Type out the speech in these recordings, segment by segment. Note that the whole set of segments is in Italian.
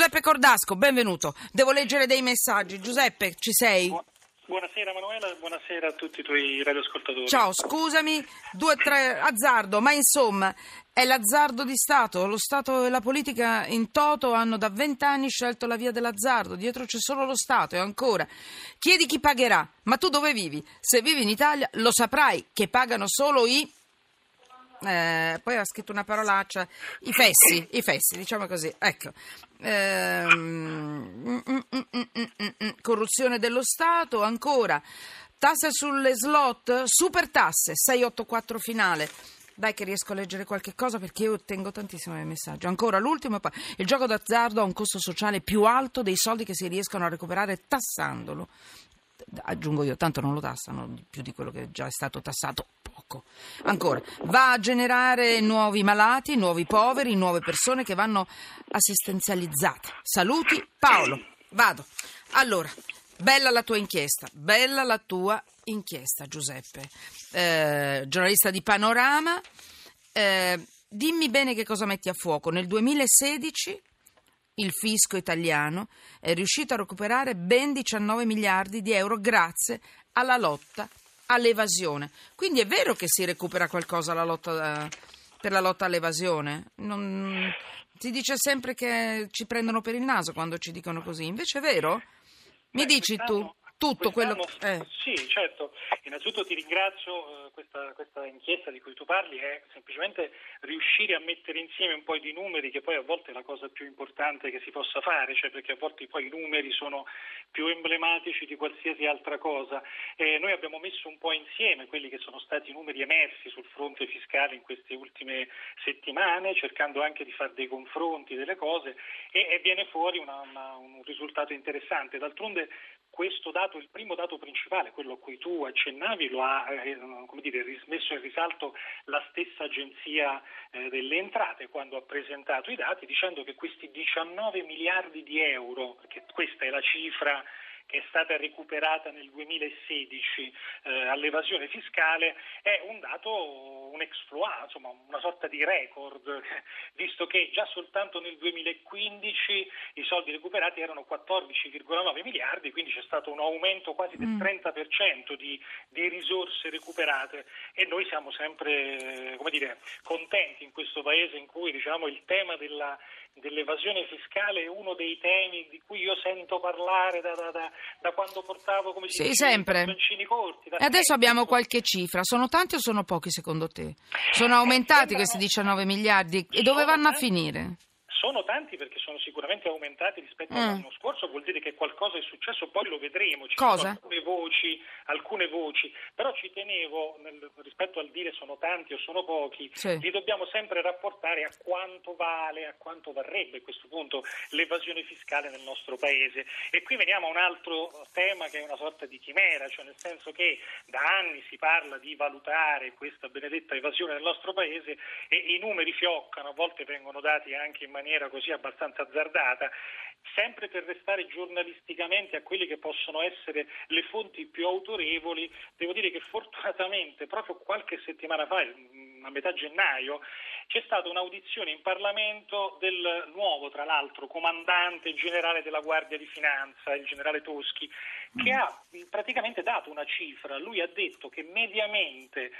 Giuseppe Cordasco, benvenuto. Devo leggere dei messaggi. Giuseppe, ci sei? Buonasera Manuela, buonasera a tutti i tuoi radioascoltatori. Ciao, scusami, due o tre azzardo, ma insomma è l'azzardo di Stato. Lo Stato e la politica in toto hanno da vent'anni scelto la via dell'azzardo. Dietro c'è solo lo Stato e ancora. Chiedi chi pagherà, ma tu dove vivi? Se vivi in Italia lo saprai che pagano solo i eh, poi ha scritto una parolaccia, i fessi, i fessi, diciamo così, ecco. Mm, corruzione dello Stato, ancora, tasse sulle slot, super tasse, 684 finale. Dai che riesco a leggere qualche cosa perché io tengo tantissimi messaggi. Ancora l'ultimo, il gioco d'azzardo ha un costo sociale più alto dei soldi che si riescono a recuperare tassandolo aggiungo io, tanto non lo tassano più di quello che già è stato tassato poco. Ancora, va a generare nuovi malati, nuovi poveri, nuove persone che vanno assistenzializzate. Saluti Paolo. Vado. Allora, bella la tua inchiesta, bella la tua inchiesta Giuseppe. Eh, giornalista di Panorama. Eh, dimmi bene che cosa metti a fuoco. Nel 2016 il fisco italiano è riuscito a recuperare ben 19 miliardi di euro grazie alla lotta all'evasione. Quindi è vero che si recupera qualcosa lotta, per la lotta all'evasione? Non, si dice sempre che ci prendono per il naso quando ci dicono così, invece è vero? Mi Beh, dici tu? Tutto quello che... Eh. Sì, certo. Innanzitutto ti ringrazio, eh, questa, questa, inchiesta di cui tu parli è semplicemente riuscire a mettere insieme un po' di numeri che poi a volte è la cosa più importante che si possa fare, cioè perché a volte poi i numeri sono più emblematici di qualsiasi altra cosa. E noi abbiamo messo un po' insieme quelli che sono stati i numeri emersi sul fronte fiscale in queste ultime settimane, cercando anche di fare dei confronti delle cose e, e viene fuori una, una, un risultato interessante. D'altronde questo dato, il primo dato principale, quello a cui tu accennavi, lo ha eh, dire, messo in risalto la stessa agenzia eh, delle entrate quando ha presentato i dati dicendo che questi 19 miliardi di euro, perché questa è la cifra che è stata recuperata nel 2016 eh, all'evasione fiscale è un dato, un exploit, insomma una sorta di record, visto che già soltanto nel 2015 i soldi recuperati erano 14,9 miliardi, quindi c'è stato un aumento quasi del 30% mm. di, di risorse recuperate e noi siamo sempre dire, contenti in questo paese in cui diciamo, il tema della dell'evasione fiscale è uno dei temi di cui io sento parlare da, da, da, da quando portavo come si sì, dice, sempre. corti. e adesso abbiamo qualche cifra, sono tanti o sono pochi secondo te? Sono aumentati eh, questi 19 miliardi e dove vanno a finire? Sono tanti perché sono sicuramente aumentati rispetto mm. all'anno scorso, vuol dire che qualcosa è successo, poi lo vedremo, ci Cosa? sono alcune voci, alcune voci, però ci tenevo nel, rispetto al dire sono tanti o sono pochi, sì. li dobbiamo sempre rapportare a quanto vale, a quanto varrebbe a questo punto l'evasione fiscale nel nostro paese. E qui veniamo a un altro tema che è una sorta di chimera, cioè nel senso che da anni si parla di valutare questa benedetta evasione nel nostro paese e i numeri fioccano, a volte vengono dati anche in maniera maniera così abbastanza azzardata, sempre per restare giornalisticamente a quelle che possono essere le fonti più autorevoli, devo dire che fortunatamente proprio qualche settimana fa, a metà gennaio, c'è stata un'audizione in Parlamento del nuovo, tra l'altro, comandante generale della Guardia di Finanza, il generale Toschi, che ha praticamente dato una cifra. Lui ha detto che mediamente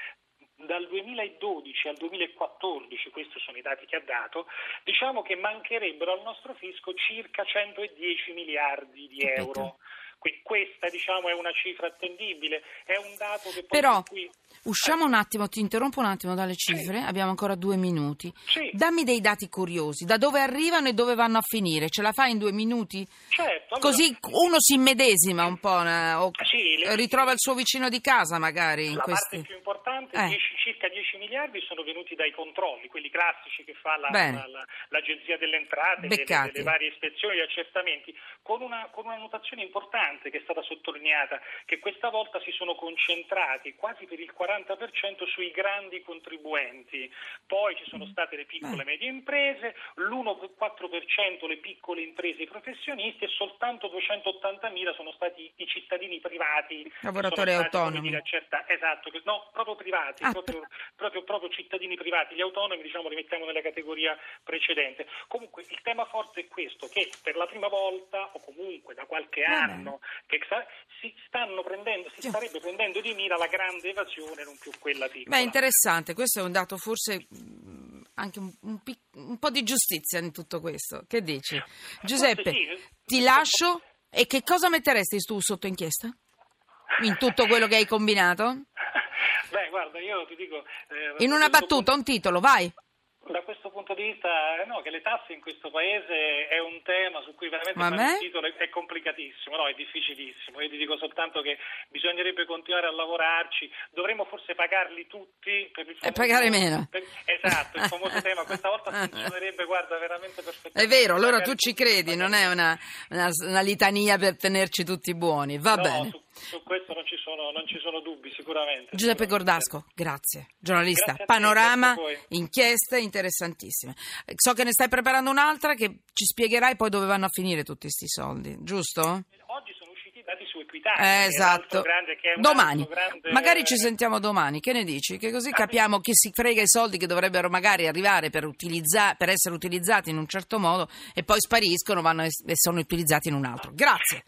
dal 2012 al 2014, questi sono i dati che ha dato, diciamo che mancherebbero al nostro fisco circa 110 miliardi di euro. Quindi questa diciamo, è una cifra attendibile, è un dato che poi Però, qui... usciamo eh. un attimo, ti interrompo un attimo dalle cifre, sì. abbiamo ancora due minuti. Sì. Dammi dei dati curiosi, da dove arrivano e dove vanno a finire, ce la fai in due minuti? Certo. Così uno si immedesima un po', o sì, le... ritrova il suo vicino di casa magari. In la questi... parte più importante, eh. 10, circa 10 miliardi sono venuti dai controlli, quelli classici che fa la, la, la, l'Agenzia delle Entrate, delle, delle, varie ispezioni, gli accertamenti, con una, con una notazione importante che è stata sottolineata, che questa volta si sono concentrati quasi per il 40% sui grandi contribuenti, poi ci sono state le piccole e medie imprese, l'1,4% le piccole imprese e i professionisti e soltanto 280.000 sono stati i cittadini privati. Lavoratori autonomi. Dire, certa, esatto, no, proprio privati, ah, proprio, proprio, proprio cittadini privati, gli autonomi diciamo li mettiamo nella categoria precedente. Comunque il tema forte è questo, che per la prima volta o comunque da qualche anno che si, prendendo, si starebbe prendendo di mira la grande evasione, non più quella piccola. Beh, interessante, questo è un dato forse anche un, un, un, po' di giustizia in tutto questo. Che dici? Giuseppe, sì. ti lascio e che cosa metteresti tu sotto inchiesta? In tutto quello che hai combinato? Beh, guarda, io ti dico... Eh, in una battuta, punto... un titolo, vai da questo punto di vista, eh, no, che le tasse in questo paese è un tema su cui veramente fare un titolo è, complicatissimo, no, è difficilissimo. Io ti dico soltanto che bisognerebbe continuare a lavorarci, dovremmo forse pagarli tutti per il famoso, E pagare meno. Per, esatto, il famoso tema. Questa volta funzionerebbe, guarda, veramente perfettamente. È vero, allora tu ci credi, non è una, una, una, litania per tenerci tutti buoni. Va no, bene. Su, su questo non ci, sono, non ci sono dubbi, sicuramente. Giuseppe. Gordasco, grazie. Giornalista, grazie panorama, inchieste interessantissime. So che ne stai preparando un'altra che ci spiegherai poi dove vanno a finire tutti questi soldi, giusto? Oggi sono usciti i dati su Equitalia. Eh, esatto. Grande, domani. Grande... Magari ci sentiamo domani, che ne dici? Che così capiamo chi si frega i soldi che dovrebbero magari arrivare per, utilizza... per essere utilizzati in un certo modo e poi spariscono vanno e sono utilizzati in un altro. Grazie.